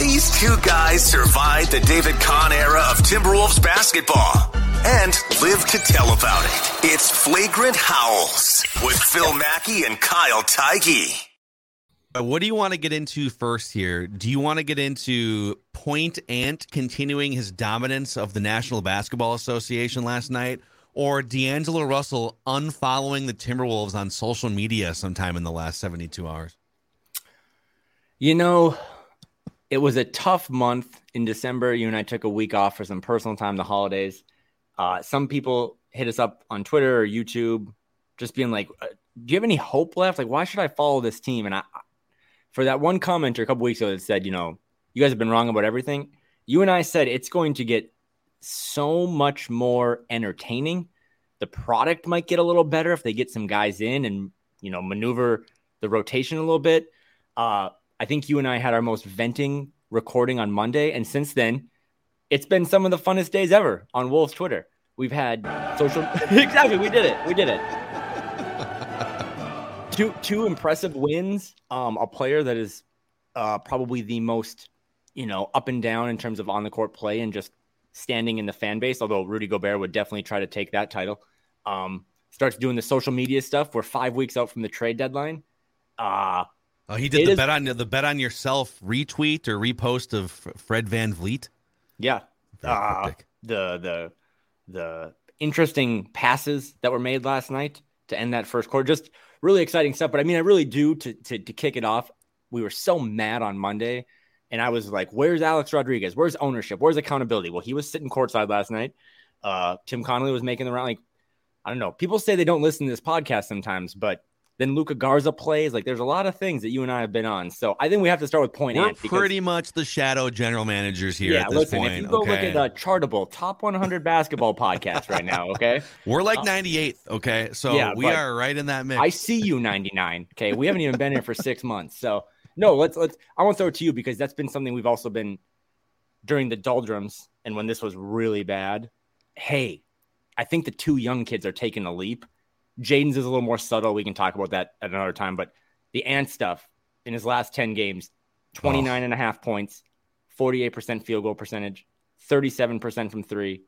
These two guys survived the David Kahn era of Timberwolves basketball and live to tell about it. It's Flagrant Howls with Phil Mackey and Kyle Theige. Uh, What do you want to get into first here? Do you want to get into Point Ant continuing his dominance of the National Basketball Association last night, or D'Angelo Russell unfollowing the Timberwolves on social media sometime in the last 72 hours? You know, it was a tough month in December. You and I took a week off for some personal time, the holidays. Uh, some people hit us up on Twitter or YouTube, just being like, uh, "Do you have any hope left? Like, why should I follow this team?" And I, for that one commenter a couple weeks ago that said, "You know, you guys have been wrong about everything." You and I said it's going to get so much more entertaining. The product might get a little better if they get some guys in and you know maneuver the rotation a little bit. Uh, I think you and I had our most venting recording on Monday, and since then, it's been some of the funnest days ever on Wolves Twitter. We've had social exactly. We did it. We did it. two two impressive wins. Um, a player that is uh, probably the most you know up and down in terms of on the court play and just standing in the fan base. Although Rudy Gobert would definitely try to take that title. Um, starts doing the social media stuff. We're five weeks out from the trade deadline. Uh, Oh, he did It the is- bet on the bet on yourself retweet or repost of Fred VanVleet. Yeah. Uh, the the the interesting passes that were made last night to end that first quarter. Just really exciting stuff. But I mean, I really do to to, to kick it off. We were so mad on Monday, and I was like, "Where's Alex Rodriguez? Where's ownership? Where's accountability?" Well, he was sitting courtside last night. Uh, Tim Connolly was making the round. Like, I don't know. People say they don't listen to this podcast sometimes, but then Luka Garza plays. Like, there's a lot of things that you and I have been on. So I think we have to start with point We're because- pretty much the shadow general managers here yeah, at this listen, point. if you go okay? look at the Chartable top 100 basketball podcast right now, okay? We're like uh, 98th, okay? So yeah, we are right in that mix. I see you 99. Okay, we haven't even been here for six months, so no, let's let's. I want to throw it to you because that's been something we've also been during the doldrums and when this was really bad. Hey, I think the two young kids are taking a leap. Jaden's is a little more subtle. We can talk about that at another time, but the Ant stuff in his last 10 games 29 and a half points, 48% field goal percentage, 37% from three,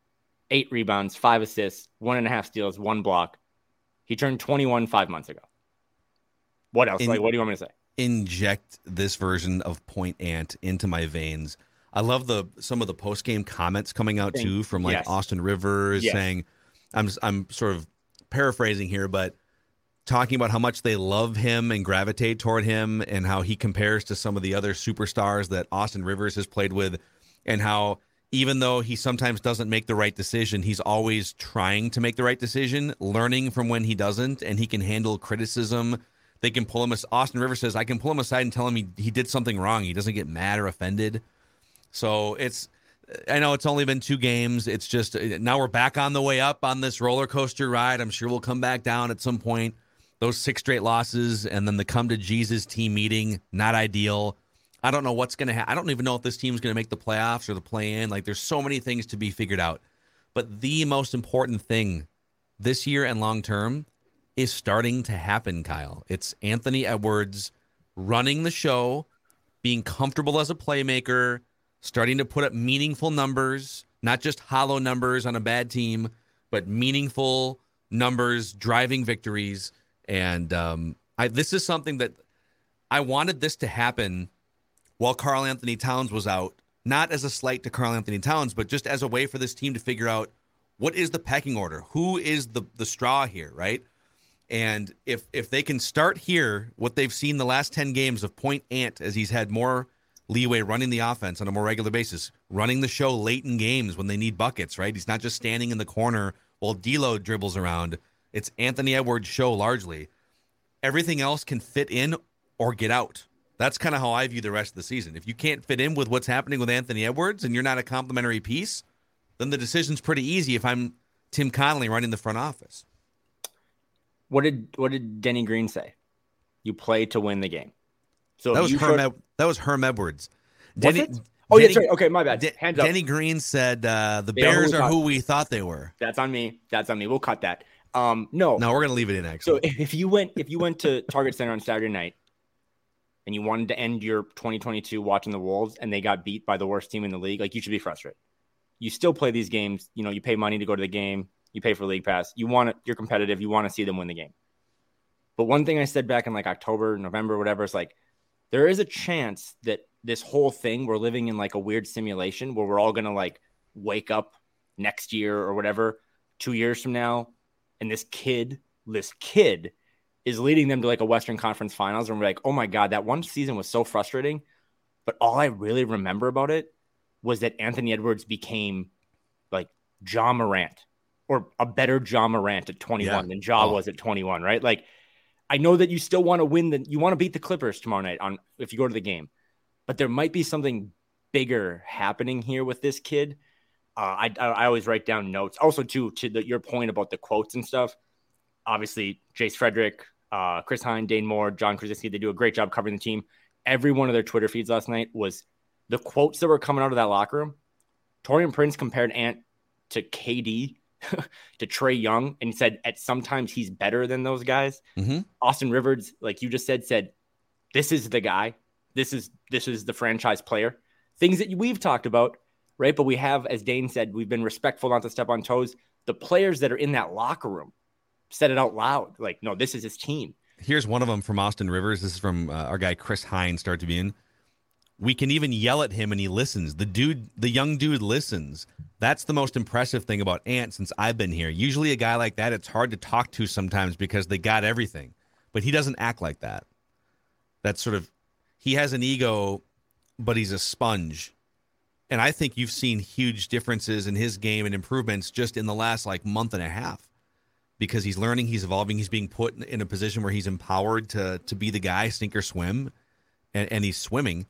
eight rebounds, five assists, one and a half steals, one block. He turned 21 five months ago. What else? In- like, what do you want me to say? inject this version of Point Ant into my veins. I love the some of the post game comments coming out Thank- too from like yes. Austin Rivers Yes. saying, "I'm I'm sort of paraphrasing here, but talking about how much they love him and gravitate toward him, and how he compares to some of the other superstars that Austin Rivers has played with, and how." Even though he sometimes doesn't make the right decision, he's always trying to make the right decision, learning from when he doesn't, and he can handle criticism they can pull him. as- Austin Rivers says, I can pull him aside and tell him he, he did something wrong. He doesn't get mad or offended. So it's, I know it's only been two games. It's just now we're back on the way up on this roller coaster ride. I'm sure we'll come back down at some point. Those six straight losses and then the come to Jesus team meeting, not ideal. I don't know what's going to happen. I don't even know if this team's going to make the playoffs or the play in. Like there's so many things to be figured out. But the most important thing this year and long term is starting to happen, Kyle. It's Anthony Edwards running the show, being comfortable as a playmaker, starting to put up meaningful numbers, not just hollow numbers on a bad team, but meaningful numbers driving victories. And um, I, this is something that I wanted this to happen while Karl-Anthony Towns was out, not as a slight to Karl-Anthony Towns, but just as a way for this team to figure out what is the pecking order, who is the the straw here, right? And if if they can start here, what they've seen the last ten games of Point Ant, as he's had more leeway running the offense on a more regular basis, running the show late in games when they need buckets, right? He's not just standing in the corner while D'Lo dribbles around. It's Anthony Edwards' show largely. Everything else can fit in or get out. That's kind of how I view the rest of the season. If you can't fit in with what's happening with Anthony Edwards and you're not a complementary piece, then the decision's pretty easy if I'm Tim Connolly running the front office. What did what did Denny Green say? You play to win the game. So that was Herm. Showed... that was Herm Edwards. Denny, was it? Oh, Denny, yeah, right. Okay, my bad. De- Hands up. Denny Green said uh, the they Bears are who, are who we thought they were. That's on me. That's on me. We'll cut that. Um, no, no, we're gonna leave it in. Actually, so if you went if you went to Target Center on Saturday night and you wanted to end your 2022 watching the Wolves and they got beat by the worst team in the league, like you should be frustrated. You still play these games. You know, you pay money to go to the game. You pay for league pass. You want it. You're competitive. You want to see them win the game. But one thing I said back in like October, November, whatever, is like there is a chance that this whole thing we're living in like a weird simulation where we're all gonna like wake up next year or whatever, two years from now, and this kid, this kid is leading them to like a Western Conference Finals, and we're like, oh my god, that one season was so frustrating. But all I really remember about it was that Anthony Edwards became like Ja Morant or a better Ja Morant at 21 yeah. than Ja oh. was at 21, right? Like I know that you still want to win the you want to beat the Clippers tomorrow night on if you go to the game, but there might be something bigger happening here with this kid. Uh, I, I always write down notes. Also, too, to the, your point about the quotes and stuff. Obviously, Jace Frederick, uh, Chris Hine, Dane Moore, John Krawczynski, they do a great job covering the team. Every one of their Twitter feeds last night was the quotes that were coming out of that locker room. Taurean Prince compared Ant to KD to Trae Young and said at sometimes he's better than those guys. Mm-hmm. Austin Rivers, like you just said, said this is the guy. This is this is the franchise player. Things that we've talked about, right? But we have, as Dane said, we've been respectful not to step on toes. The players that are in that locker room said it out loud. Like, no, this is his team. Here's one of them from Austin Rivers. This is from uh, our guy Chris Hines. Start to be in. We can even yell at him and he listens. The dude, the young dude listens. That's the most impressive thing about Ant since I've been here. Usually, a guy like that, it's hard to talk to sometimes because they got everything, but he doesn't act like that. That's sort of, he has an ego, but he's a sponge. And I think you've seen huge differences in his game and improvements just in the last like month and a half because he's learning, he's evolving, he's being put in a position where he's empowered to to be the guy, sink or swim, and, and he's swimming.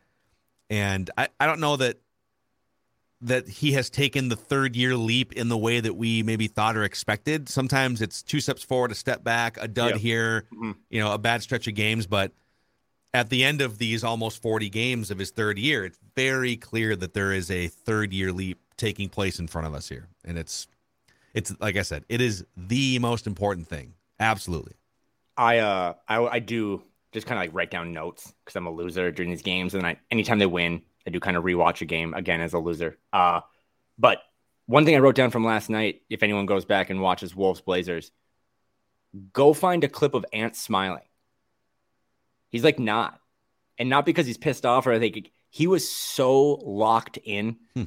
And I, I don't know that that he has taken the third year leap in the way that we maybe thought or expected. Sometimes it's two steps forward, a step back, a dud here, mm-hmm. you know, a bad stretch of games. But at the end of these almost 40 games of his third year, it's very clear that there is a third year leap taking place in front of us here. And it's, it's like I said, it is the most important thing. Absolutely. I, uh, I, I do just kind of like write down notes because I'm a loser during these games. And then I, anytime they win, I do kind of rewatch a game again as a loser. Uh, but one thing I wrote down from last night, if anyone goes back and watches Wolves Blazers, go find a clip of Ant smiling. He's like not, and not because he's pissed off or I think he was so locked in. Hmm.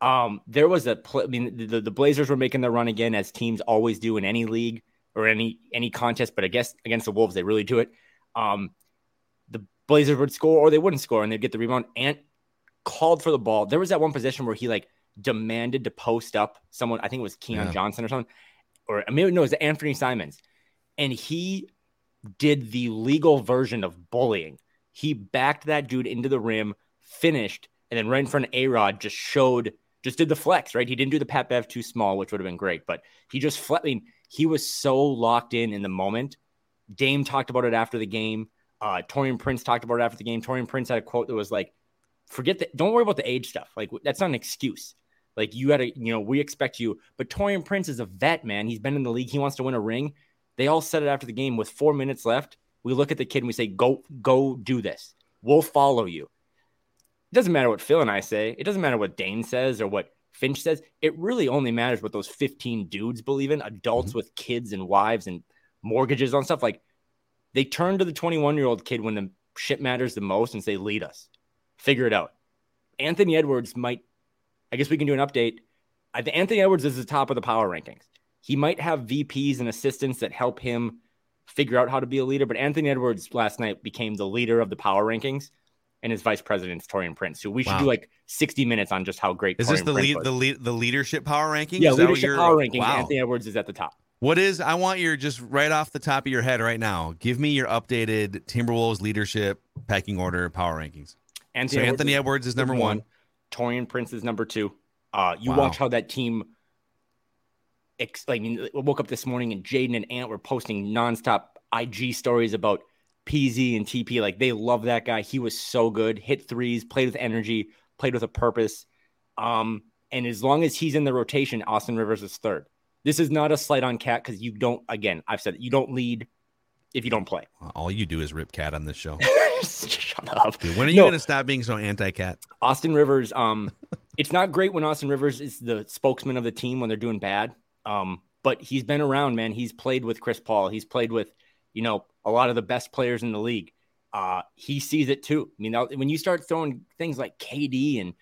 Um, there was a, pl- I mean, the, the Blazers were making their run again as teams always do in any league or any any contest, but I guess against the Wolves they really do it. Um, the Blazers would score or they wouldn't score and they'd get the rebound. Ant called for the ball. There was that one position where he like demanded to post up someone. I think it was Keon yeah. Johnson or something, or I mean, no, it was Anthony Simons, and he did the legal version of bullying. He backed that dude into the rim, finished, and then right in front of A Rod just showed, just did the flex. Right, he didn't do the Pat Bev too small, which would have been great, but he just flat. I mean, he was so locked in in the moment. Dame talked about it after the game. Uh, Taurean Prince talked about it after the game. Taurean Prince had a quote that was like, forget that. Don't worry about the age stuff. Like that's not an excuse. Like you got to, you know, we expect you. But Taurean Prince is a vet, man. He's been in the league. He wants to win a ring. They all said it after the game with four minutes left. We look at the kid and we say, "Go, go, do this. We'll follow you." It doesn't matter what Phil and I say. It doesn't matter what Dane says or what Finch says. It really only matters what those 15 dudes believe in, adults mm-hmm. with kids and wives and mortgages on stuff. Like they turn to the 21 year old kid when the shit matters the most and say, lead us figure it out. Anthony Edwards might, I guess we can do an update. I think Anthony Edwards is the top of the power rankings. He might have VPs and assistants that help him figure out how to be a leader, but Anthony Edwards last night became the leader of the power rankings and his vice president is Taurean Prince. So we should wow. do like 60 minutes on just how great is Taurean this the Prince lead, the lead, the leadership power ranking? Yeah, leadership power ranking. Wow. Anthony Edwards is at the top. What is? I want your just right off the top of your head right now. Give me your updated Timberwolves leadership pecking order power rankings. Anthony, so Anthony Edwards, is number one. one. Taurean Prince is number two. Uh, you wow. watch how that team. Ex- I mean, I woke up this morning and Jaden and Ant were posting nonstop IG stories about PZ and TP. Like they love that guy. He was so good. Hit threes, played with energy, played with a purpose. Um, and as long as he's in the rotation, Austin Rivers is third. This is not a slight on Cat because you don't. Again, I've said it, you don't lead if you don't play. All you do is rip Cat on this show. Shut up. Dude, when are you no. going to stop being so anti-Cat? Austin Rivers. Um, it's not great when Austin Rivers is the spokesman of the team when they're doing bad. Um, but he's been around, man. He's played with Chris Paul. He's played with, you know, a lot of the best players in the league. Uh, he sees it too. I mean, when you start throwing things like KD and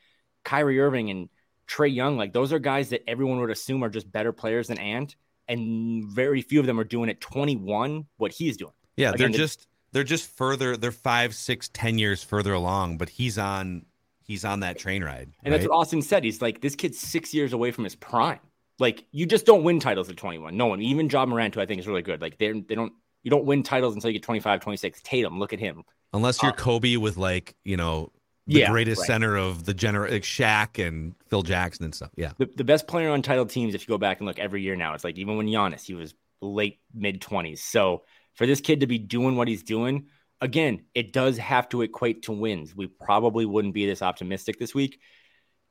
Kyrie Irving and Trae Young, like those are guys that everyone would assume are just better players than Ant, and very few of them are doing at 21 what he's doing. Yeah, Again, they're just they're just further. They're five, six, ten years further along, but he's on he's on that train ride. And right? that's what Austin said. He's like, this kid's six years away from his prime. Like you just don't win titles at 21. No one, even Ja Morant, who I think is really good. Like they they don't you don't win titles until you get 25, 26. Tatum, look at him. Unless you're uh, Kobe with like you know the yeah, greatest right. center of the general, like Shaq and Phil Jackson and stuff. Yeah. The, the best player on title teams, if you go back and look every year now, it's like even when Giannis, he was late mid 20s. So for this kid to be doing what he's doing, again, it does have to equate to wins. We probably wouldn't be this optimistic this week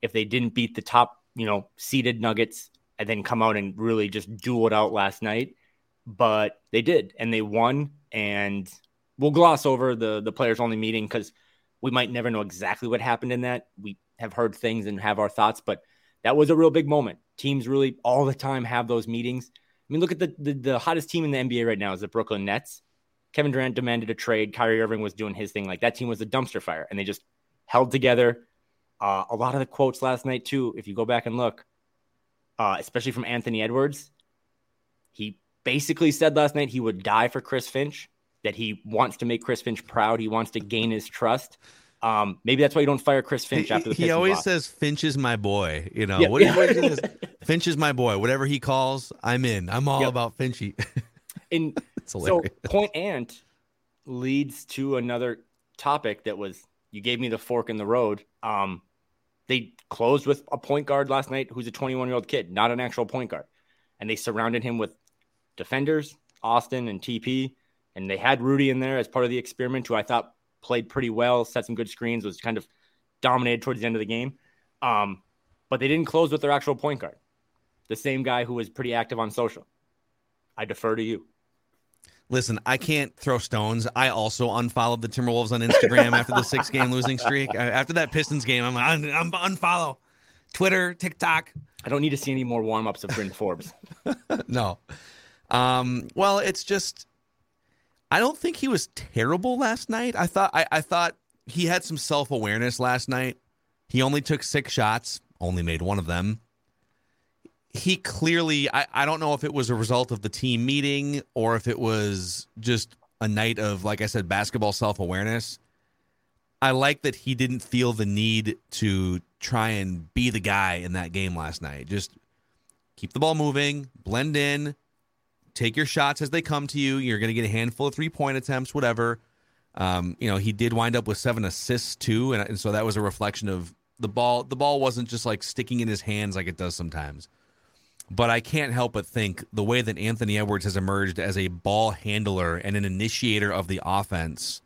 if they didn't beat the top, you know, seeded Nuggets and then come out and really just duel it out last night. But they did, and they won. And we'll gloss over the the players only meeting because we might never know exactly what happened in that. We have heard things and have our thoughts, but that was a real big moment. Teams really all the time have those meetings. I mean, look at the, the, the hottest team in the NBA right now is the Brooklyn Nets. Kevin Durant demanded a trade. Kyrie Irving was doing his thing. Like that team was a dumpster fire, and they just held together. Uh, a lot of the quotes last night too, if you go back and look, uh, especially from Anthony Edwards, he basically said last night he would die for Chris Finch that he wants to make Chris Finch proud. He wants to gain his trust. Um, maybe that's why you don't fire Chris Finch after the. He always block. says Finch is my boy. You know, yeah. what, what is Finch is my boy. Whatever he calls, I'm in. I'm all yep. about Finchy. and so point ant leads to another topic that was you gave me the fork in the road. Um, they closed with a point guard last night who's a 21 year old kid, not an actual point guard, and they surrounded him with defenders, Austin and TP. And they had Rudy in there as part of the experiment, who I thought played pretty well, set some good screens, was kind of dominated towards the end of the game. Um, but they didn't close with their actual point guard, the same guy who was pretty active on social. I defer to you. Listen, I can't throw stones. I also unfollowed the Timberwolves on Instagram after the six game losing streak. After that Pistons game, I'm like, I'm, I'm unfollow Twitter, TikTok. I don't need to see any more warm ups of Bryn Forbes. no. Um, well, it's just I don't think he was terrible last night. I thought I, I thought he had some self awareness last night. He only took six shots, only made one of them. He clearly I, I don't know if it was a result of the team meeting or if it was just a night of, like I said, basketball self awareness. I like that he didn't feel the need to try and be the guy in that game last night. Just keep the ball moving, blend in, take your shots as they come to you. You're going to get a handful of three point attempts, whatever. Um, you know, he did wind up with seven assists too, and, and so that was a reflection of the ball. The ball wasn't just like sticking in his hands like it does sometimes. But I can't help but think the way that Anthony Edwards has emerged as a ball handler and an initiator of the offense,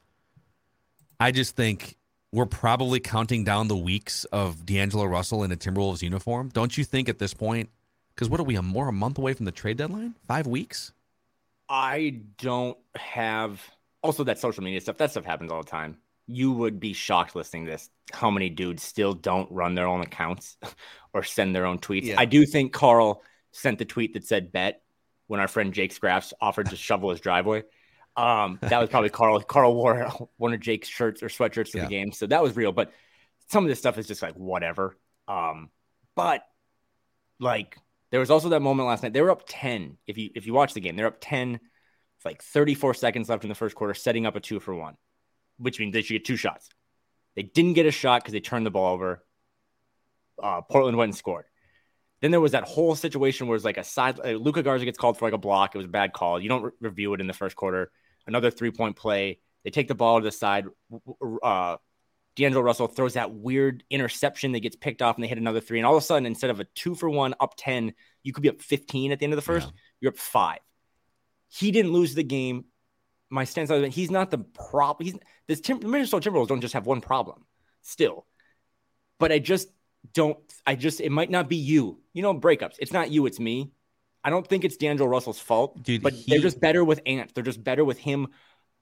I just think we're probably counting down the weeks of D'Angelo Russell in a Timberwolves uniform. Don't you think at this point because what are we, a more a month away from the trade deadline? Five weeks? I don't have. Also, that social media stuff, that stuff happens all the time. You would be shocked listening to this how many dudes still don't run their own accounts or send their own tweets. Yeah. I do think Karl sent the tweet that said bet when our friend Jake Scraps offered to shovel his driveway. Um, that was probably Karl. Karl wore one of Jake's shirts or sweatshirts to yeah. the game, so that was real. But some of this stuff is just like whatever. Um, but like there was also that moment last night. They were up 10. If you if you watch the game, they're up 10 like 34 seconds left in the first quarter, setting up a two for one, which means they should get two shots. They didn't get a shot because they turned the ball over. Uh, Portland went and scored. Then there was that whole situation where it's like a side. Uh, Luka Garza gets called for like a block. It was a bad call. You don't re- review it in the first quarter. Another three point play. They take the ball to the side. Uh, D'Angelo Russell throws that weird interception that gets picked off, and they hit another three. And all of a sudden, instead of a two for one up ten, you could be up fifteen at the end of the first. Yeah. You're up five. He didn't lose the game. My stance on he's not the problem. He's this Tim, Minnesota Timberwolves don't just have one problem. Still, but I just don't. I just it might not be you. You know, breakups. It's not you. It's me. I don't think it's D'Angelo Russell's fault, Dude, but he... they're just better with Ant. They're just better with him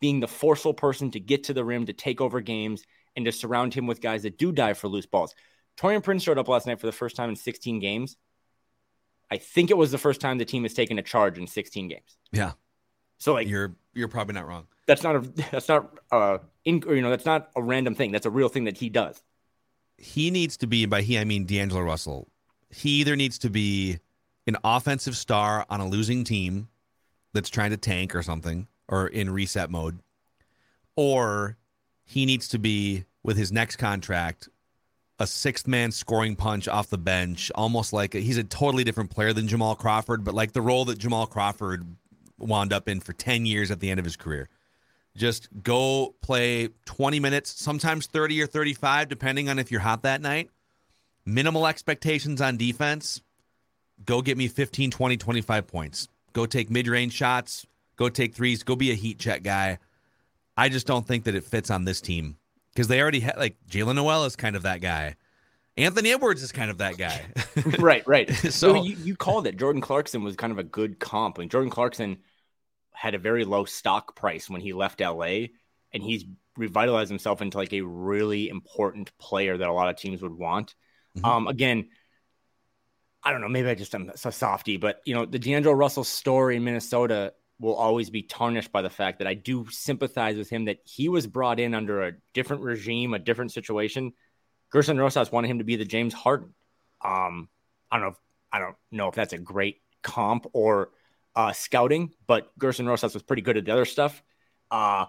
being the forceful person to get to the rim, to take over games, and to surround him with guys that do dive for loose balls. Taurean Prince showed up last night for the first time in 16 games. I think it was the first time the team has taken a charge in 16 games. Yeah. So like you're you're probably not wrong. That's not a that's not uh in, you know that's not a random thing. That's a real thing that he does he needs to be, by he I mean D'Angelo Russell. He either needs to be an offensive star on a losing team that's trying to tank or something, or in reset mode, or he needs to be with his next contract a sixth man scoring punch off the bench, almost like a, he's a totally different player than Jamal Crawford, but like the role that Jamal Crawford wound up in for 10 years at the end of his career. Just go play 20 minutes, sometimes 30 or 35, depending on if you're hot that night. Minimal expectations on defense. Go get me 15, 20, 25 points. Go take mid range shots. Go take threes. Go be a heat check guy. I just don't think that it fits on this team because they already had, like, Jaylen Nowell is kind of that guy. Anthony Edwards is kind of that guy. right, right. so you, you called it. Jordan Clarkson was kind of a good comp. And Jordan Clarkson had a very low stock price when he left LA, and he's revitalized himself into like a really important player that a lot of teams would want. Mm-hmm. Um, again, I don't know, maybe I just am so softy, but you know, the D'Angelo Russell story in Minnesota will always be tarnished by the fact that I do sympathize with him that he was brought in under a different regime, a different situation. Gerson Rosas wanted him to be the James Harden. Um, I don't know. If, I don't know if that's a great comp or uh, scouting, but Gerson Rosas was pretty good at the other stuff. Uh,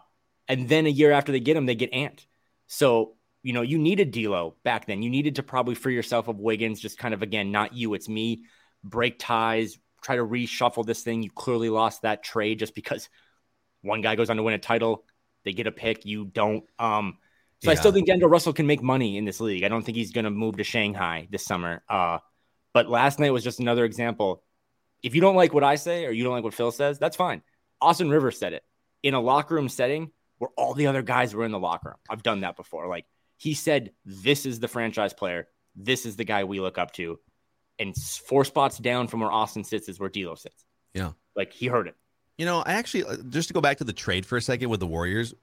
and then a year after they get him, they get Ant. So, you know, you needed D'Lo back then. You needed to probably free yourself of Wiggins, just kind of, again, not you, it's me. Break ties, try to reshuffle this thing. You clearly lost that trade just because one guy goes on to win a title. They get a pick. You don't. Um, so yeah. I still think D'Angelo Russell can make money in this league. I don't think he's going to move to Shanghai this summer. Uh, but last night was just another example if you don't like what I say or you don't like what Phil says, that's fine. Austin Rivers said it in a locker room setting where all the other guys were in the locker room. I've done that before. Like he said, this is the franchise player. This is the guy we look up to. And four spots down from where Austin sits is where D'Lo sits. Yeah. Like he heard it. You know, I actually, uh, just to go back to the trade for a second with the Warriors,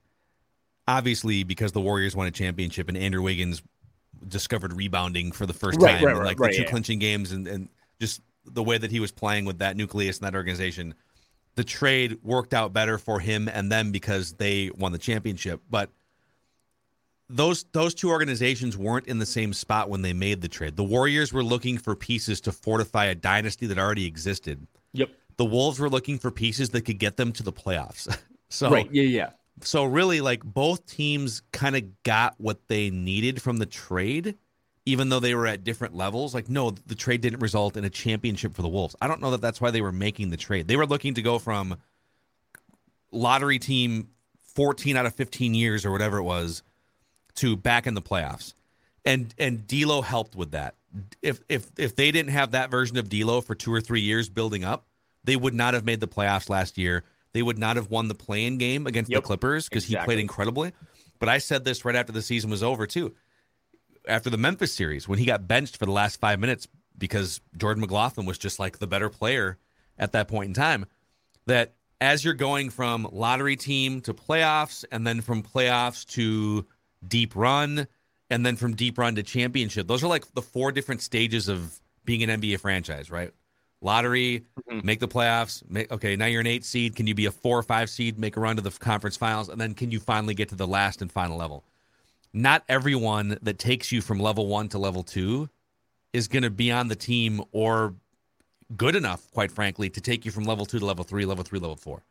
obviously because the Warriors won a championship and Andrew Wiggins discovered rebounding for the first right, time, right, right, like the two yeah. clinching games and, and just the way that he was playing with that nucleus and that organization, the trade worked out better for him and them because they won the championship. But those those two organizations weren't in the same spot when they made the trade. The Warriors were looking for pieces to fortify a dynasty that already existed. Yep. The Wolves were looking for pieces that could get them to the playoffs. so right, yeah, yeah. So really, like both teams kind of got what they needed from the trade even though they were at different levels. Like, no, the trade didn't result in a championship for the Wolves. I don't know that that's why they were making the trade. They were looking to go from lottery team 14 out of 15 years or whatever it was to back in the playoffs. And and D'Lo helped with that. If if if they didn't have that version of D'Lo for two or three years building up, they would not have made the playoffs last year. They would not have won the play-in game against yep, the Clippers because exactly. he played incredibly. But I said this right after the season was over too after the Memphis series when he got benched for the last five minutes because Jordan McLaughlin was just like the better player at that point in time. That as you're going from lottery team to playoffs, and then from playoffs to deep run, and then from deep run to championship, those are like the four different stages of being an NBA franchise, right? Lottery, mm-hmm. make the playoffs. Make, okay, now you're an eight seed. Can you be a four or five seed, make a run to the conference finals, and then can you finally get to the last and final level? not everyone that takes you from level one to level two is going to be on the team or good enough, quite frankly, to take you from level two to level three, level three, level four.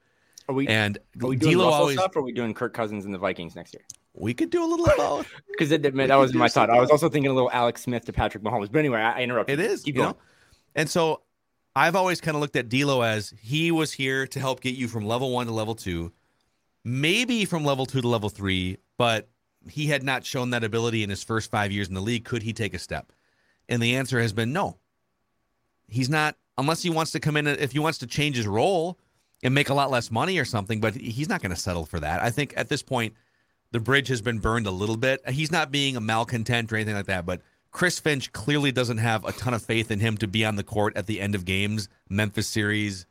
Are we and are we doing Russell always, stuff, or are we doing Kirk Cousins and the Vikings next year? We could do a little of both because that was my thought. I was also thinking a little Alex Smith to Patrick Mahomes, but anyway, I, I interrupted. It is, Keep you going. know. And so I've always kind of looked at D'Lo as he was here to help get you from level one to level two, maybe from level two to level three, but he had not shown that ability in his first five years in the league. Could he take a step? And the answer has been no. He's not, unless he wants to come in, if he wants to change his role and make a lot less money or something, but he's not going to settle for that. I think at this point, the bridge has been burned a little bit. He's not being a malcontent or anything like that, but Chris Finch clearly doesn't have a ton of faith in him to be on the court at the end of games. Memphis series,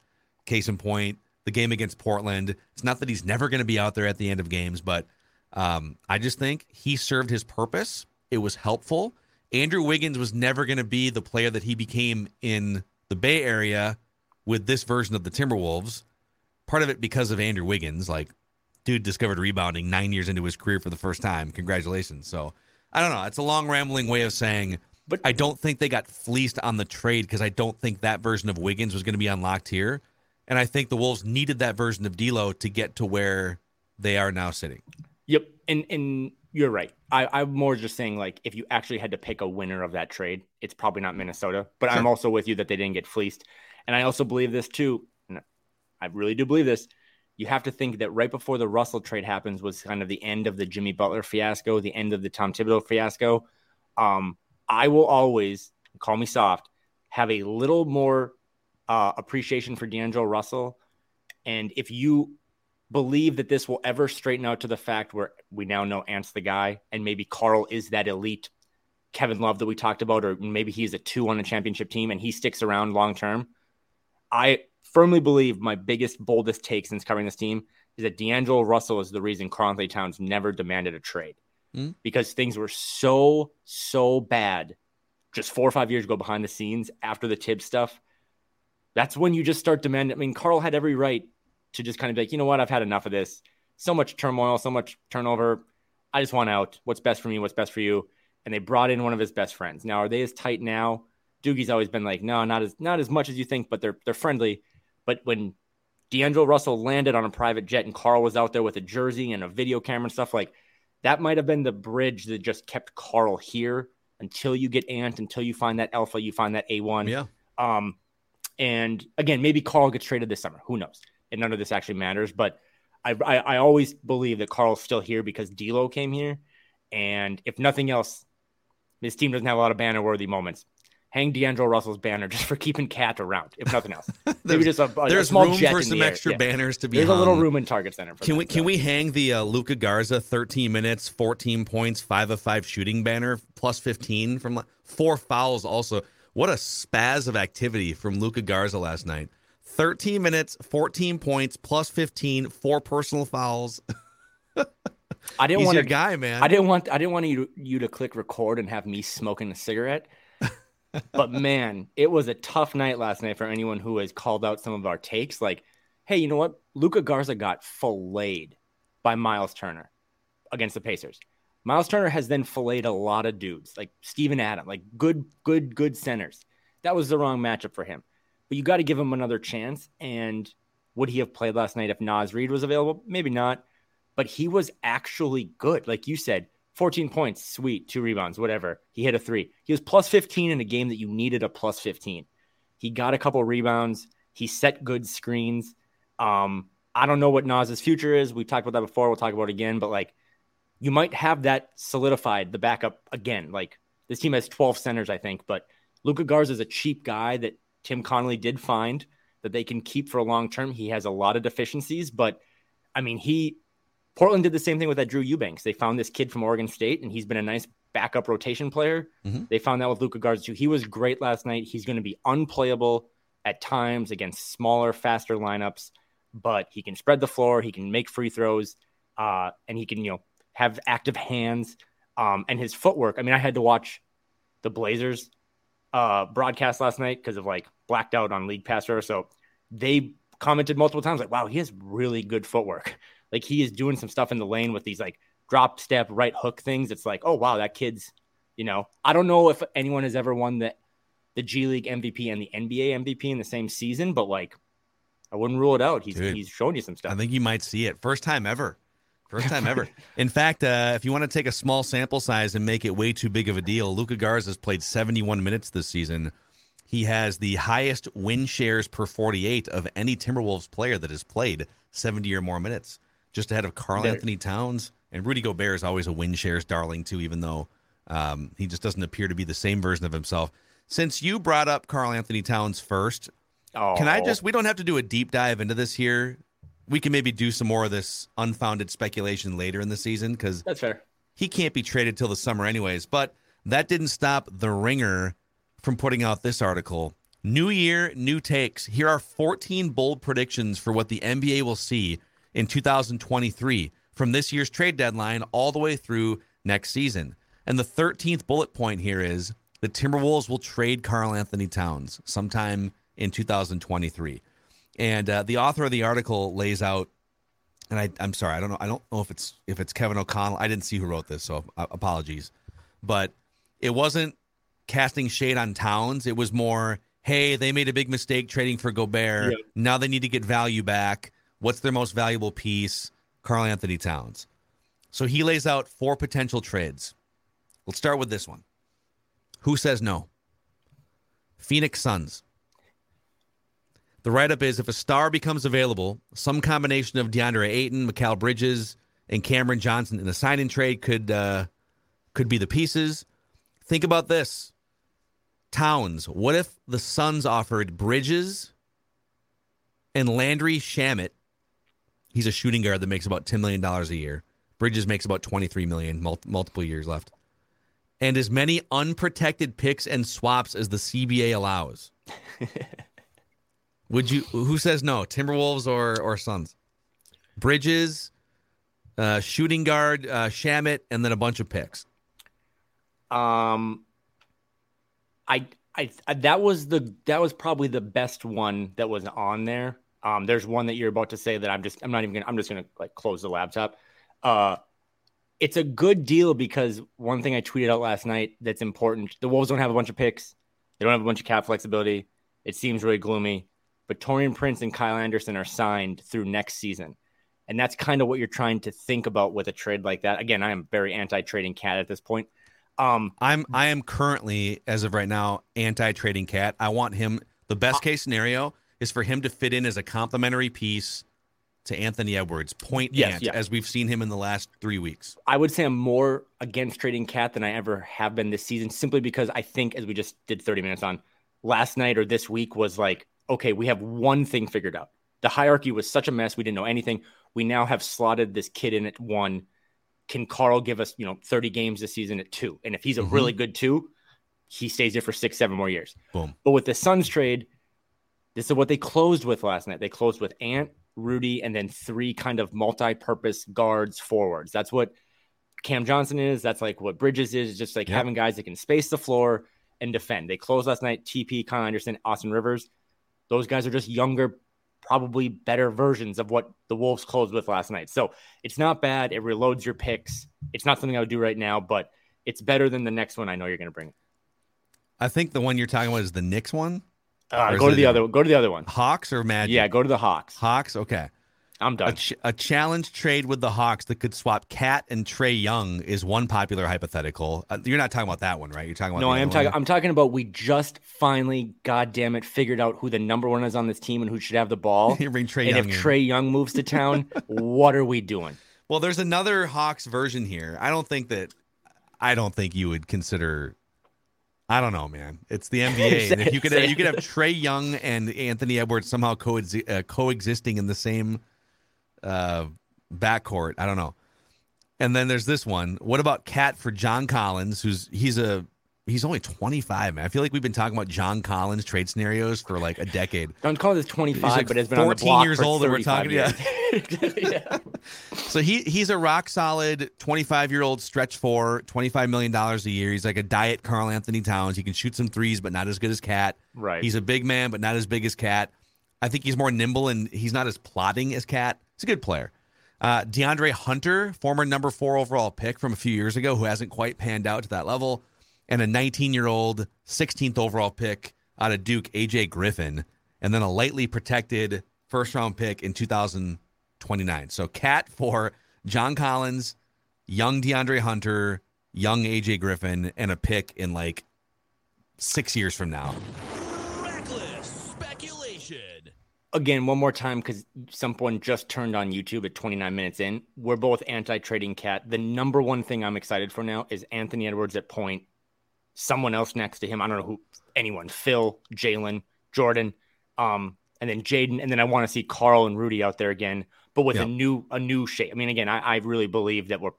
case in point, the game against Portland. It's not that he's never going to be out there at the end of games, but um, I just think he served his purpose. It was helpful. Andrew Wiggins was never going to be the player that he became in the Bay Area with this version of the Timberwolves. Part of it because of Andrew Wiggins. Like, dude discovered rebounding nine years into his career for the first time. Congratulations. So, I don't know. It's a long rambling way of saying, but I don't think they got fleeced on the trade because I don't think that version of Wiggins was going to be unlocked here. And I think the Wolves needed that version of D'Lo to get to where they are now sitting. Yep, and and you're right. I, I'm more just saying like if you actually had to pick a winner of that trade, it's probably not Minnesota. But sure. I'm also with you that they didn't get fleeced, and I also believe this too. I really do believe this you have to think that right before the Russell trade happens was kind of the end of the Jimmy Butler fiasco, the end of the Tom Thibodeau fiasco. Um, I will always call me soft, have a little more uh, appreciation for D'Angelo Russell. And if you believe that this will ever straighten out to the fact where we now know Ant's the guy, and maybe Karl is that elite Kevin Love that we talked about, or maybe he's a two on a championship team and he sticks around long term. I firmly believe my biggest, boldest take since covering this team is that D'Angelo Russell is the reason Karl-Anthony Towns never demanded a trade mm. because things were so, so bad just four or five years ago behind the scenes after the Tibbs stuff. That's when you just start demanding. I mean, Karl had every right to just kind of be like, you know what, I've had enough of this. So much turmoil, so much turnover. I just want out. What's best for me? What's best for you? And they brought in one of his best friends. Now, are they as tight now? Doogie's always been like, no, not as not as much as you think, but they're they're friendly. But when D'Angelo Russell landed on a private jet and Karl was out there with a jersey and a video camera and stuff like that might have been the bridge that just kept Karl here until you get Ant, until you find that alpha, you find that A1. Yeah. Um, and again, maybe Karl gets traded this summer. Who knows? And none of this actually matters. But I, I, I always believe that Karl's still here because D'Lo came here. And if nothing else, this team doesn't have a lot of banner worthy moments hang D'Angelo Russell's banner just for keeping Cat around, if nothing else. Maybe just a, a, there's a small room for some extra yeah. banners to be. There's hung. a little room in Target Center. can we can so. we hang the uh, Luka Garza 13 minutes, 14 points, five of five shooting banner plus 15 from four fouls? Also, what a spaz of activity from Luka Garza last night. 13 minutes, 14 points, plus 15, four personal fouls. I didn't He's want your to, guy, man. I didn't want I didn't want you you to click record and have me smoking a cigarette but man, it was a tough night last night for anyone who has called out some of our takes. Like, hey, you know what? Luka Garza got filleted by Miles Turner against the Pacers. Miles Turner has then filleted a lot of dudes, like Steven Adam, like good, good, good centers. That was the wrong matchup for him. But you got to give him another chance. And would he have played last night if Naz Reid was available? Maybe not. But he was actually good. Like you said, 14 points, sweet, two rebounds, whatever. He hit a three. He was plus 15 in a game that you needed a plus 15. He got a couple rebounds. He set good screens. Um, I don't know what Naz's future is. We've talked about that before. We'll talk about it again, but like you might have that solidified, the backup again. Like this team has 12 centers, I think, but Luka Garza is a cheap guy that Tim Connolly did find that they can keep for a long term. He has a lot of deficiencies, but I mean, he Portland did the same thing with that Drew Eubanks. They found this kid from Oregon State, and he's been a nice backup rotation player. Mm-hmm. They found that with Luka Garza too. He was great last night. He's going to be unplayable at times against smaller, faster lineups, but he can spread the floor. He can make free throws, uh, and he can you know have active hands. Um, and his footwork. I mean, I had to watch the Blazers uh, broadcast last night because of like blacked out on League passer. So they commented multiple times like, "Wow, he has really good footwork." Like he is doing some stuff in the lane with these like drop step right hook things. It's like, oh wow, that kid's, you know, I don't know if anyone has ever won the the G League MVP and the NBA MVP in the same season, but like I wouldn't rule it out. He's Dude, he's showing you some stuff. I think you might see it. First time ever. First time ever. In fact, uh, if you want to take a small sample size and make it way too big of a deal, Luka Garza has played 71 minutes this season. He has the highest win shares per 48 of any Timberwolves player that has played 70 or more minutes, just ahead of Karl There- Anthony Towns. And Rudy Gobert is always a win shares darling, too, even though um, he just doesn't appear to be the same version of himself. Since you brought up Karl-Anthony Towns first, Oh, can I just, we don't have to do a deep dive into this here. We can maybe do some more of this unfounded speculation later in the season because That's fair. he can't be traded till the summer anyways. But that didn't stop the Ringer from putting out this article. New year, new takes. Here are 14 bold predictions for what the NBA will see in 2023 from this year's trade deadline all the way through next season. And the 13th bullet point here is the Timberwolves will trade Karl-Anthony Towns sometime in 2023. And uh, the author of the article lays out and I, I'm sorry, I don't know. I don't know if it's if it's Kevin O'Connell. I didn't see who wrote this, so uh, apologies. But it wasn't casting shade on Towns. It was more, hey, they made a big mistake trading for Gobert. Yep. Now they need to get value back. What's their most valuable piece? Karl-Anthony Towns. So he lays out four potential trades. Let's start with this one. Who says no? Phoenix Suns. The write up is if a star becomes available, some combination of DeAndre Ayton, Mikal Bridges, and Cameron Johnson in a sign-in trade could uh, could be the pieces. Think about this. Towns. What if the Suns offered Bridges and Landry Shamet? He's a shooting guard that makes about $10 million a year. Bridges makes about 23 million, mul- multiple years left. And as many unprotected picks and swaps as the CBA allows. Would you? Who says no? Timberwolves or or Suns? Bridges, uh, shooting guard, uh, Shamet, and then a bunch of picks. Um, I, I, that was the that was probably the best one that was on there. Um, there's one that you're about to say that I'm just I'm not even gonna I'm just gonna like close the laptop. Uh, it's a good deal because one thing I tweeted out last night that's important. The Wolves don't have a bunch of picks. They don't have a bunch of cap flexibility. It seems really gloomy. But Taurean Prince and Kyle Anderson are signed through next season. And that's kind of what you're trying to think about with a trade like that. Again, I am very anti-trading cat at this point. Um, I'm I am currently, as of right now, anti trading cat. I want him. The best case scenario is for him to fit in as a complementary piece to Anthony Edwards, point Yes, ant, yeah. as we've seen him in the last three weeks. I would say I'm more against trading cat than I ever have been this season, simply because I think, as we just did 30 minutes on last night or this week, was like, okay, we have one thing figured out. The hierarchy was such a mess. We didn't know anything. We now have slotted this kid in at one. Can Karl give us, you know, 30 games this season at two? And if he's a Mhm. really good two, he stays there for six, seven more years. Boom. But with the Suns trade, this is what they closed with last night. They closed with Ant, Rudy, and then three kind of multi-purpose guards forwards. That's what Cam Johnson is. That's like what Bridges is. Just like Yep. having guys that can space the floor and defend. They closed last night. TP, Kyle Anderson, Austin Rivers. Those guys are just younger, probably better versions of what the Wolves closed with last night. So it's not bad. It reloads your picks. It's not something I would do right now, but it's better than the next one I know you're going to bring. I think the one you're talking about is the Knicks one. Uh, go to the a- other. Go to the other one. Hawks or Magic? Yeah, go to the Hawks. Hawks. Okay. I'm A, done. ch- a challenge trade with the Hawks that could swap Cat and Trae Young is one popular hypothetical. Uh, you're not talking about that one, right? You're talking about No, I am talking. I'm talking about we just finally, god damn it, figured out who the number one is on this team and who should have the ball. Bring Trey and Young if in. Trae Young moves to town, what are we doing? Well, there's another Hawks version here. I don't think that. I don't think you would consider. I don't know, man. It's the NBA. and if you could, you could have Trae Young and Anthony Edwards somehow coexi- uh, coexisting in the same uh, backcourt. I don't know. And then there's this one. What about Cat for John Collins? Who's he's a he's only 25, man. I feel like we've been talking about John Collins trade scenarios for like a decade. John Collins is 25, like but has been on the 14 block years old and we're 35 talking- yeah. years. yeah. So he he's a rock solid 25 year old stretch four, 25 million dollars a year. He's like a diet Karl-Anthony Towns. He can shoot some threes, but not as good as Cat. Right. He's a big man, but not as big as Cat. I think he's more nimble and he's not as plotting as Cat. He's a good player. Uh, DeAndre Hunter, former number four overall pick from a few years ago, who hasn't quite panned out to that level, and a 19 year old 16th overall pick out of Duke, AJ Griffin, and then a lightly protected first round pick in 2029. So Cat for John Collins, young DeAndre Hunter, young AJ Griffin, and a pick in like six years from now. Reckless speculation. Again, one more time, because someone just turned on YouTube at 29 minutes in. We're both anti trading cat. The number one thing I'm excited for now is Anthony Edwards at point, someone else next to him. I don't know who, anyone, Phil, Jalen, Jordan, um, and then Jaden. And then I want to see Karl and Rudy out there again, but with a new, a new shape. I mean, again, I, I really believe that we're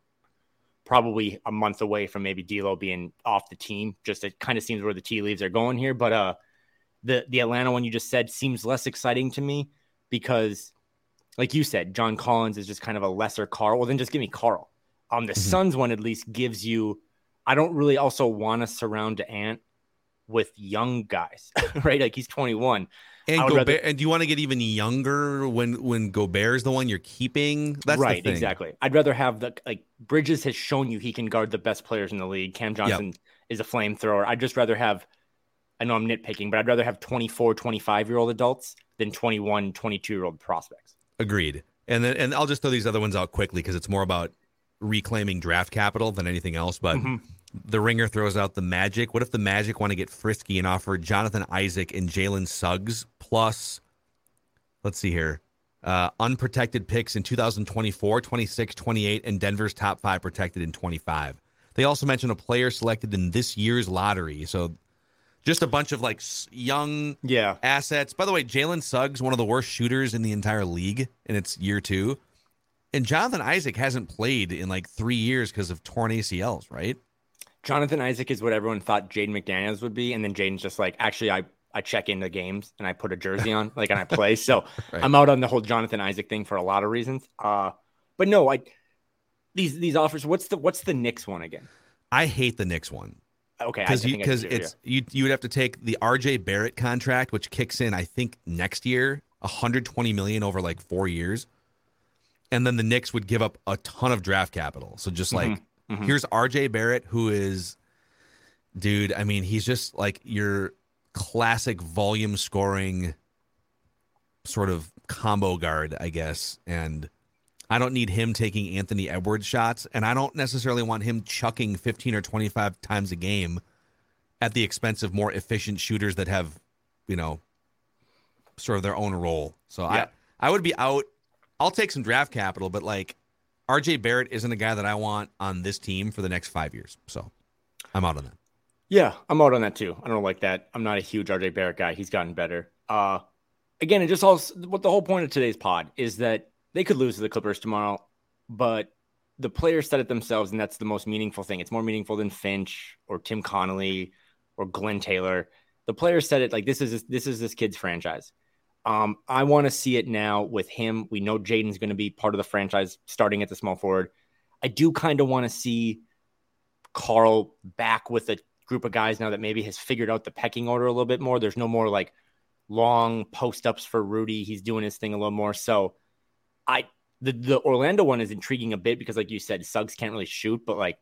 probably a month away from maybe D'Lo being off the team. Just it kind of seems where the tea leaves are going here. But uh, the the Atlanta one you just said seems less exciting to me because, like you said, John Collins is just kind of a lesser Karl. Well, then just give me Karl. Um, the mm-hmm. Suns one at least gives you. I don't really also want to surround Ant with young guys, right? Like he's 21. And Gobert, rather, and do you want to get even younger when when Gobert is the one you're keeping? That's right, exactly. I'd rather have the like Bridges has shown you he can guard the best players in the league. Cam Johnson yep. is a flamethrower. I'd just rather have I know I'm nitpicking, but I'd rather have 24, 25 year old adults than 21, 22 year old prospects. Agreed. And then and I'll just throw these other ones out quickly because it's more about reclaiming draft capital than anything else. But mm-hmm the ringer throws out the Magic. What if the Magic want to get frisky and offer Jonathan Isaac and Jalen Suggs plus, let's see here, uh, unprotected picks in 2024, 26, 28, and Denver's top five protected in 25. They also mentioned a player selected in this year's lottery. So just a bunch of like young yeah. assets. By the way, Jalen Suggs, one of the worst shooters in the entire league, and it's year two. And Jonathan Isaac hasn't played in like three years because of torn ACLs, right? Jonathan Isaac is what everyone thought Jaden McDaniels would be, and then Jaden's just like, actually, I I check into games and I put a jersey on, like, and I play. So right. I'm out on the whole Jonathan Isaac thing for a lot of reasons. Uh, but no, I these these offers. What's the what's the Knicks one again? I hate the Knicks one. Okay, because because it's yeah. you you would have to take the RJ Barrett contract, which kicks in I think next year, 120 million over like four years, and then the Knicks would give up a ton of draft capital. So just like. Mm-hmm Mm-hmm. Here's RJ Barrett, who is, dude, I mean, he's just like your classic volume scoring sort of combo guard, I guess. And I don't need him taking Anthony Edwards shots. And I don't necessarily want him chucking 15 or 25 times a game at the expense of more efficient shooters that have, you know, sort of their own role. So yeah. I, I would be out. I'll take some draft capital, but like RJ Barrett isn't a guy that I want on this team for the next five years. So I'm out on that. Yeah, I'm out on that too. I don't like that. I'm not a huge RJ Barrett guy. He's gotten better. Uh, again, it just all what the whole point of today's pod is that they could lose to the Clippers tomorrow, but the players said it themselves, and that's the most meaningful thing. It's more meaningful than Finch or Tim Connolly or Glenn Taylor. The players said it like this is this is this kid's franchise. Um, I want to see it now with him. We know Jaden's going to be part of the franchise starting at the small forward. I do kind of want to see Karl back with a group of guys now that maybe has figured out the pecking order a little bit more. There's no more like long post ups for Rudy. He's doing his thing a little more. So I the the Orlando one is intriguing a bit because like you said, Suggs can't really shoot, but like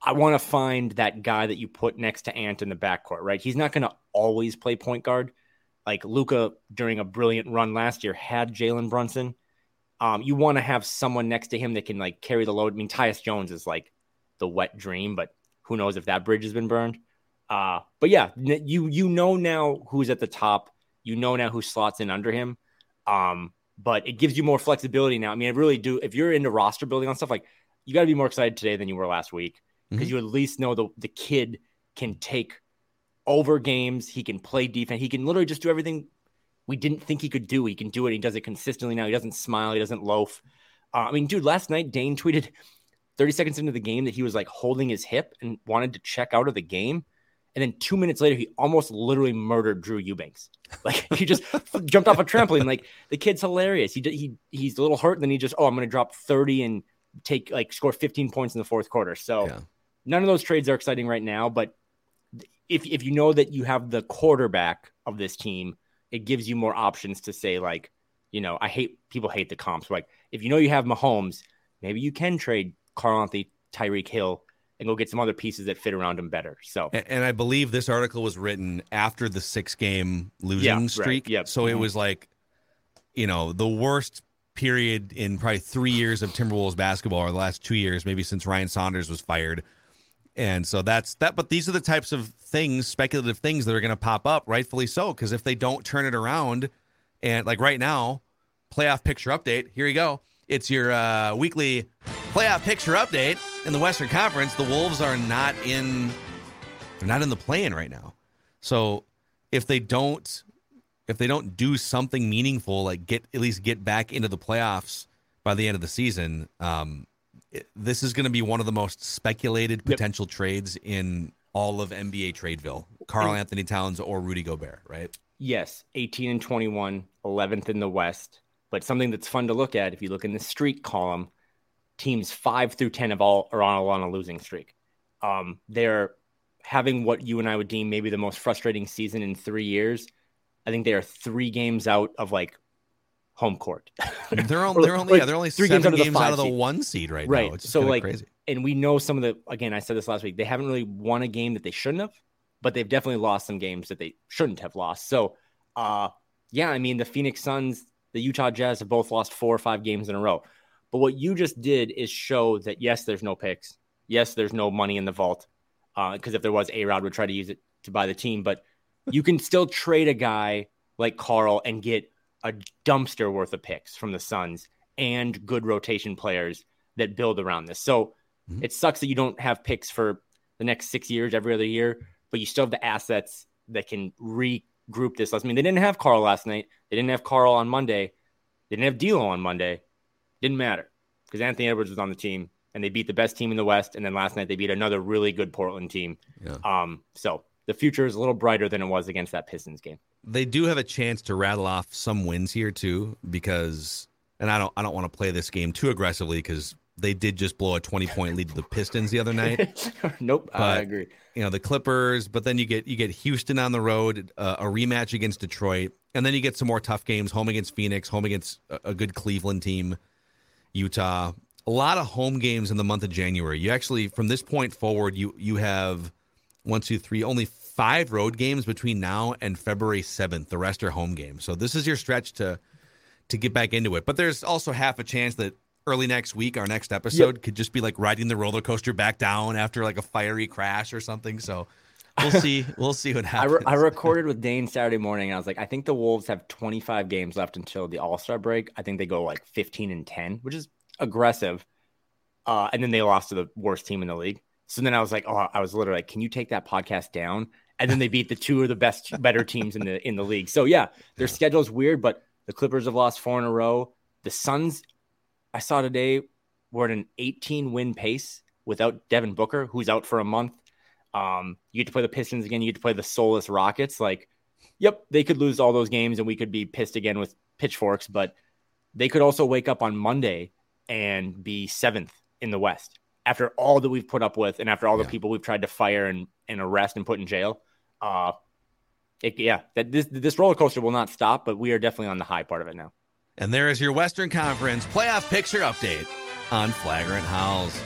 I want to find that guy that you put next to Ant in the backcourt, right? He's not going to always play point guard, like Luka during a brilliant run last year had Jalen Brunson. Um, you want to have someone next to him that can like carry the load. I mean, Tyus Jones is like the wet dream, but who knows if that bridge has been burned. Uh, but yeah, you you know now who's at the top. You know now who slots in under him. Um, but it gives you more flexibility now. I mean, I really do. If you're into roster building on stuff, like you got to be more excited today than you were last week because mm-hmm. you at least know the the kid can take over games. He can play defense. He can literally just do everything we didn't think he could do. He can do it. He does it consistently now. He doesn't smile. He doesn't loaf. Uh, I mean, dude, last night Dane tweeted 30 seconds into the game that he was like holding his hip and wanted to check out of the game. And then two minutes later, he almost literally murdered Drew Eubanks. Like he just jumped off a trampoline. Like the kid's hilarious. He he he's a little hurt, and then he just oh I'm going to drop 30 and take like score 15 points in the fourth quarter. So yeah. none of those trades are exciting right now, but if if you know that you have the quarterback of this team, it gives you more options to say like, you know, I hate people hate the comps. Like if you know you have Mahomes, maybe you can trade Karl Anthony, Tyreek Hill, and go get some other pieces that fit around him better. So, and, and I believe this article was written after the six game losing yeah, streak. Right. Yep. So mm-hmm. it was like, you know, the worst period in probably three years of Timberwolves basketball, or the last two years, maybe since Ryan Saunders was fired. And so that's that. But these are the types of things, speculative things that are going to pop up, rightfully so, because if they don't turn it around And like right now, playoff picture update. Here you go. It's your uh, weekly playoff picture update in the Western Conference. The Wolves are not in. They're not in the play-in right now. So if they don't, if they don't do something meaningful, like get at least get back into the playoffs by the end of the season, um, this is going to be one of the most speculated potential yep. trades in all of NBA Tradeville. Karl Anthony Towns or Rudy Gobert, right? Yes, 18 and 21, 11th in the West. But something that's fun to look at if you look in the streak column, teams five through 10 of all are on, on a losing streak. Um, they're having what you and I would deem maybe the most frustrating season in three years. I think they are three games out of like home court. they're, only, they're only, like, yeah, they're only three games, out of, games out of the one seed right, right. now. It's so like, crazy. and we know some of the, again, I said this last week, they haven't really won a game that they shouldn't have, but they've definitely lost some games that they shouldn't have lost. So, uh, yeah, I mean, the Phoenix Suns, the Utah Jazz have both lost four or five games in a row. But what you just did is show that yes, there's no picks. Yes, there's no money in the vault. Because uh, if there was, A Rod would try to use it to buy the team. But you can still trade a guy like Karl and get a dumpster worth of picks from the Suns and good rotation players that build around this. So mm-hmm. it sucks that you don't have picks for the next six years every other year, but you still have the assets that can regroup this. I mean, they didn't have Karl last night. They didn't have Karl on Monday. They didn't have D'Lo on Monday. Didn't matter because Anthony Edwards was on the team and they beat the best team in the West. And then last night they beat another really good Portland team. Yeah. Um, so the future is a little brighter than it was against that Pistons game. They do have a chance to rattle off some wins here too, because and I don't I don't want to play this game too aggressively because they did just blow a 20 point lead to the Pistons the other night. nope, but, I agree. You know the Clippers, but then you get you get Houston on the road, uh, a rematch against Detroit, and then you get some more tough games: home against Phoenix, home against a, a good Cleveland team, Utah. A lot of home games in the month of January. You actually, from this point forward, you you have one, two, three, only five road games between now and February 7th. The rest are home games. So this is your stretch to to get back into it. But there's also half a chance that early next week, our next episode yep. could just be like riding the roller coaster back down after like a fiery crash or something. So we'll see. We'll see what happens. I, re- I recorded with Dane Saturday morning. And I was like, I think the Wolves have 25 games left until the All Star break. I think they go like 15 and 10, which is aggressive. Uh, and then they lost to the worst team in the league. So then I was like, oh, I was literally like, can you take that podcast down? And then they beat the two of the best, better teams in the in the league. So yeah, their yeah. schedule is weird, but the Clippers have lost four in a row. The Suns, I saw today, were at an 18 win pace without Devin Booker, who's out for a month. Um, you get to play the Pistons again. You get to play the soulless Rockets. Like, yep, they could lose all those games, and we could be pissed again with pitchforks. But they could also wake up on Monday and be seventh in the West after all that we've put up with and after all yeah. the people we've tried to fire and, and arrest and put in jail. Uh, it, yeah, that this this roller coaster will not stop, but we are definitely on the high part of it now. And there is your Western Conference playoff picture update on Flagrant Howls.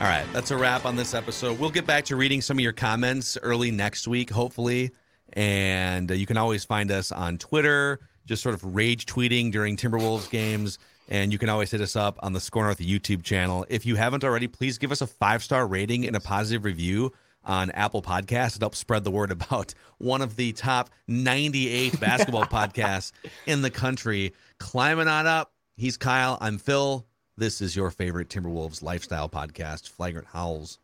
All right, that's a wrap on this episode. We'll get back to reading some of your comments early next week, hopefully. And uh, you can always find us on Twitter, just sort of rage tweeting during Timberwolves games. And you can always hit us up on the Score North YouTube channel. If you haven't already, please give us a five star rating and a positive review on Apple Podcasts. It helps spread the word about one of the top 98 basketball podcasts in the country. Climbing on up. He's Kyle. I'm Phil. This is your favorite Timberwolves lifestyle podcast, Flagrant Howls.